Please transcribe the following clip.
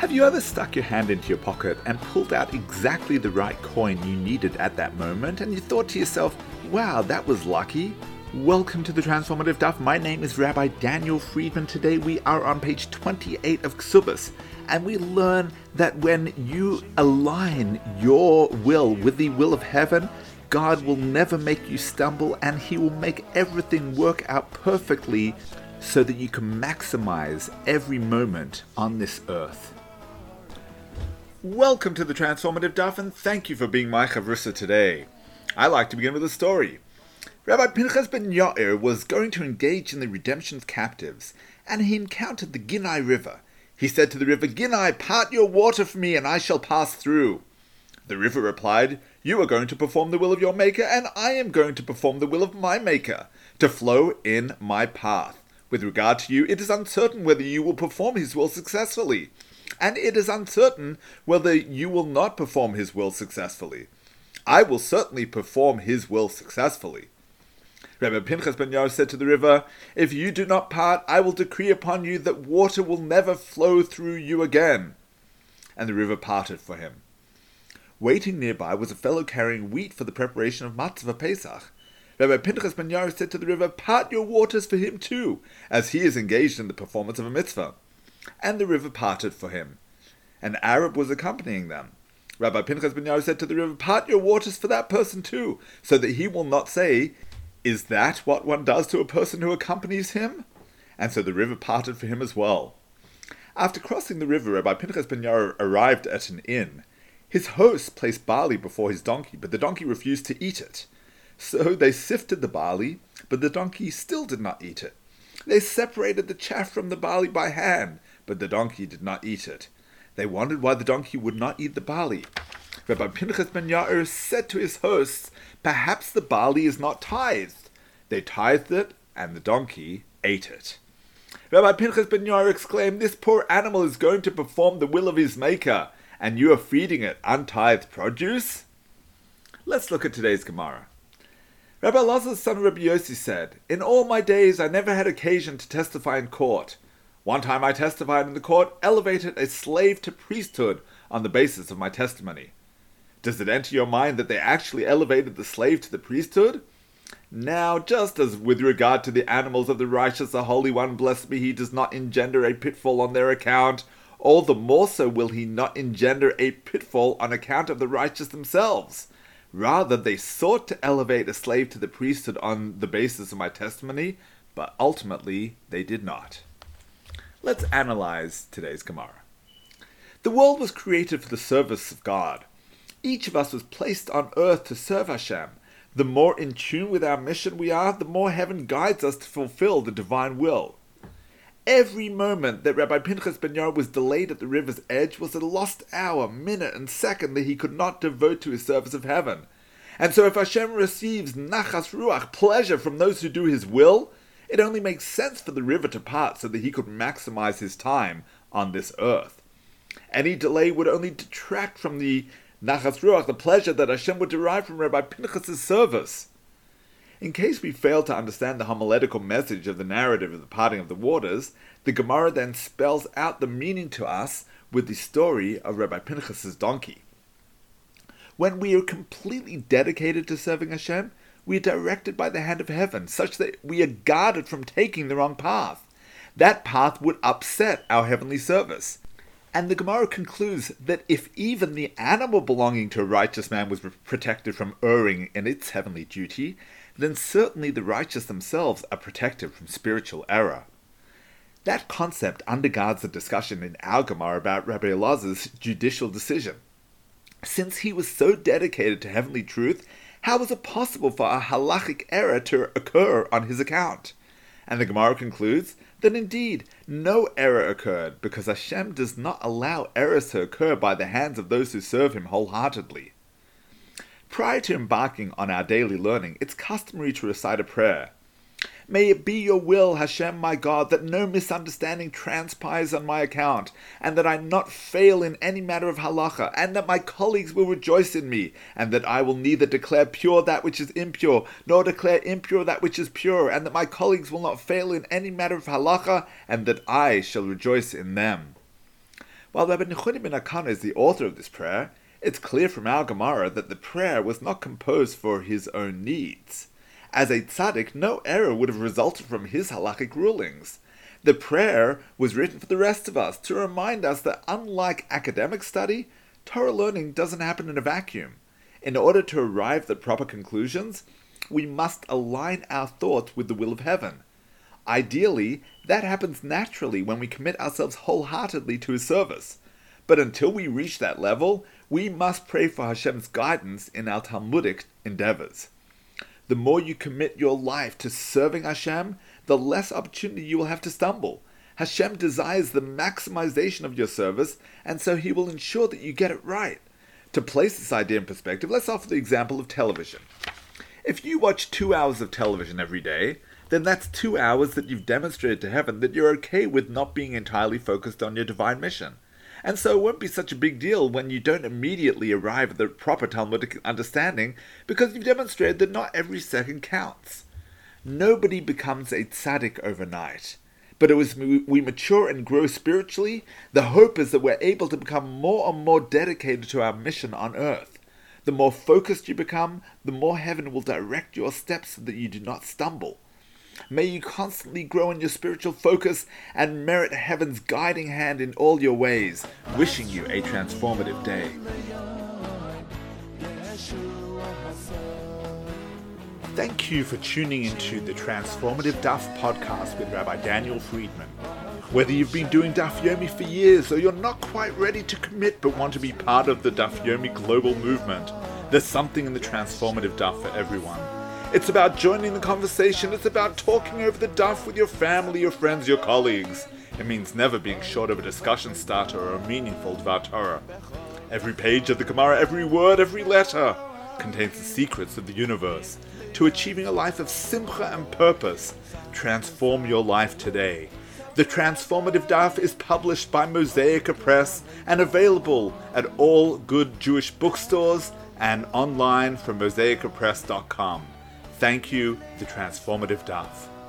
Have you ever stuck your hand into your pocket and pulled out exactly the right coin you needed at that moment and you thought to yourself, wow, that was lucky? Welcome to the Transformative Daf. My name is Rabbi Daniel Friedman. Today we are on page 28 of Kesubos, and we learn that when you align your will with the will of heaven, God will never make you stumble and He will make everything work out perfectly so that you can maximize every moment on this earth. Welcome to the Transformative Daf, and thank you for being my chavrusa today. I like to begin with a story. Rabbi Pinchas ben Yair was going to engage in the redemption of captives, and he encountered the Ginai River. He said to the river, Ginai, part your water for me, and I shall pass through. The river replied, You are going to perform the will of your Maker, and I am going to perform the will of my Maker, to flow in my path. With regard to you, it is uncertain whether you will perform his will successfully and it is uncertain whether you will not perform his will successfully. I will certainly perform his will successfully. Rabbi Pinchas ben Yair said to the river, If you do not part, I will decree upon you that water will never flow through you again. And the river parted for him. Waiting nearby was a fellow carrying wheat for the preparation of matzah Pesach. Rabbi Pinchas ben Yair said to the river, Part your waters for him too, as he is engaged in the performance of a mitzvah and the river parted for him. An Arab was accompanying them. Rabbi Pinchas ben Yair said to the river, Part your waters for that person too, so that he will not say, Is that what one does to a person who accompanies him? And so the river parted for him as well. After crossing the river, Rabbi Pinchas ben Yair arrived at an inn. His host placed barley before his donkey, but the donkey refused to eat it. So they sifted the barley, but the donkey still did not eat it. They separated the chaff from the barley by hand, but the donkey did not eat it. They wondered why the donkey would not eat the barley. Rabbi Pinchas ben Yair said to his hosts, Perhaps the barley is not tithed. They tithed it, and the donkey ate it. Rabbi Pinchas ben Yair exclaimed, This poor animal is going to perform the will of his maker, and you are feeding it untithed produce? Let's look at today's Gemara. Rabbi Lazar's son Rabbi Yossi said, In all my days I never had occasion to testify in court. One time I testified in the court, elevated a slave to priesthood on the basis of my testimony. Does it enter your mind that they actually elevated the slave to the priesthood? Now, just as with regard to the animals of the righteous, the Holy One, blessed be He, does not engender a pitfall on their account, all the more so will He not engender a pitfall on account of the righteous themselves. Rather, they sought to elevate a slave to the priesthood on the basis of my testimony, but ultimately they did not. Let's analyze today's Gemara. The world was created for the service of God. Each of us was placed on earth to serve Hashem. The more in tune with our mission we are, the more heaven guides us to fulfill the divine will. Every moment that Rabbi Pinchas ben Yair was delayed at the river's edge was a lost hour, minute, and second that he could not devote to his service of heaven. And so if Hashem receives nachas ruach, pleasure from those who do his will, it only makes sense for the river to part so that he could maximize his time on this earth. Any delay would only detract from the nachas ruach, the pleasure that Hashem would derive from Rabbi Pinchas' service. In case we fail to understand the homiletical message of the narrative of the parting of the waters, the Gemara then spells out the meaning to us with the story of Rabbi Pinchas' donkey. When we are completely dedicated to serving Hashem, we are directed by the hand of heaven, such that we are guarded from taking the wrong path. That path would upset our heavenly service. And the Gemara concludes that if even the animal belonging to a righteous man was protected from erring in its heavenly duty, then certainly the righteous themselves are protected from spiritual error. That concept undergirds the discussion in our Gemara about Rabbi Elazar's judicial decision. Since he was so dedicated to heavenly truth, how was it possible for a halachic error to occur on his account? And the Gemara concludes that indeed no error occurred because Hashem does not allow errors to occur by the hands of those who serve Him wholeheartedly. Prior to embarking on our daily learning, it's customary to recite a prayer. May it be your will, Hashem, my God, that no misunderstanding transpires on my account, and that I not fail in any matter of halacha, and that my colleagues will rejoice in me, and that I will neither declare pure that which is impure, nor declare impure that which is pure, and that my colleagues will not fail in any matter of halacha, and that I shall rejoice in them. While Rabbi Nechunya ben Akana is the author of this prayer, it's clear from our Gemara that the prayer was not composed for his own needs. As a tzaddik, no error would have resulted from his halakhic rulings. The prayer was written for the rest of us to remind us that unlike academic study, Torah learning doesn't happen in a vacuum. In order to arrive at proper conclusions, we must align our thoughts with the will of heaven. Ideally, that happens naturally when we commit ourselves wholeheartedly to His service. But until we reach that level, we must pray for Hashem's guidance in our Talmudic endeavors. The more you commit your life to serving Hashem, the less opportunity you will have to stumble. Hashem desires the maximization of your service, and so He will ensure that you get it right. To place this idea in perspective, let's offer the example of television. If you watch two hours of television every day, then that's two hours that you've demonstrated to heaven that you're okay with not being entirely focused on your divine mission. And so it won't be such a big deal when you don't immediately arrive at the proper Talmudic understanding because you've demonstrated that not every second counts. Nobody becomes a tzaddik overnight. But as we mature and grow spiritually, the hope is that we're able to become more and more dedicated to our mission on earth. The more focused you become, the more heaven will direct your steps so that you do not stumble. May you constantly grow in your spiritual focus and merit heaven's guiding hand in all your ways. Wishing you a transformative day. Thank you for tuning into the Transformative Daf podcast with Rabbi Daniel Friedman. Whether you've been doing Daf Yomi for years or you're not quite ready to commit but want to be part of the Daf Yomi global movement, there's something in the Transformative Daf for everyone. It's about joining the conversation. It's about talking over the Daf with your family, your friends, your colleagues. It means never being short of a discussion starter or a meaningful Dvar Torah. Every page of the Gemara, every word, every letter contains the secrets of the universe. To achieving a life of simcha and purpose, transform your life today. The Transformative Daf is published by Mosaica Press and available at all good Jewish bookstores and online from mosaicapress.com. Thank you, the transformative Daf.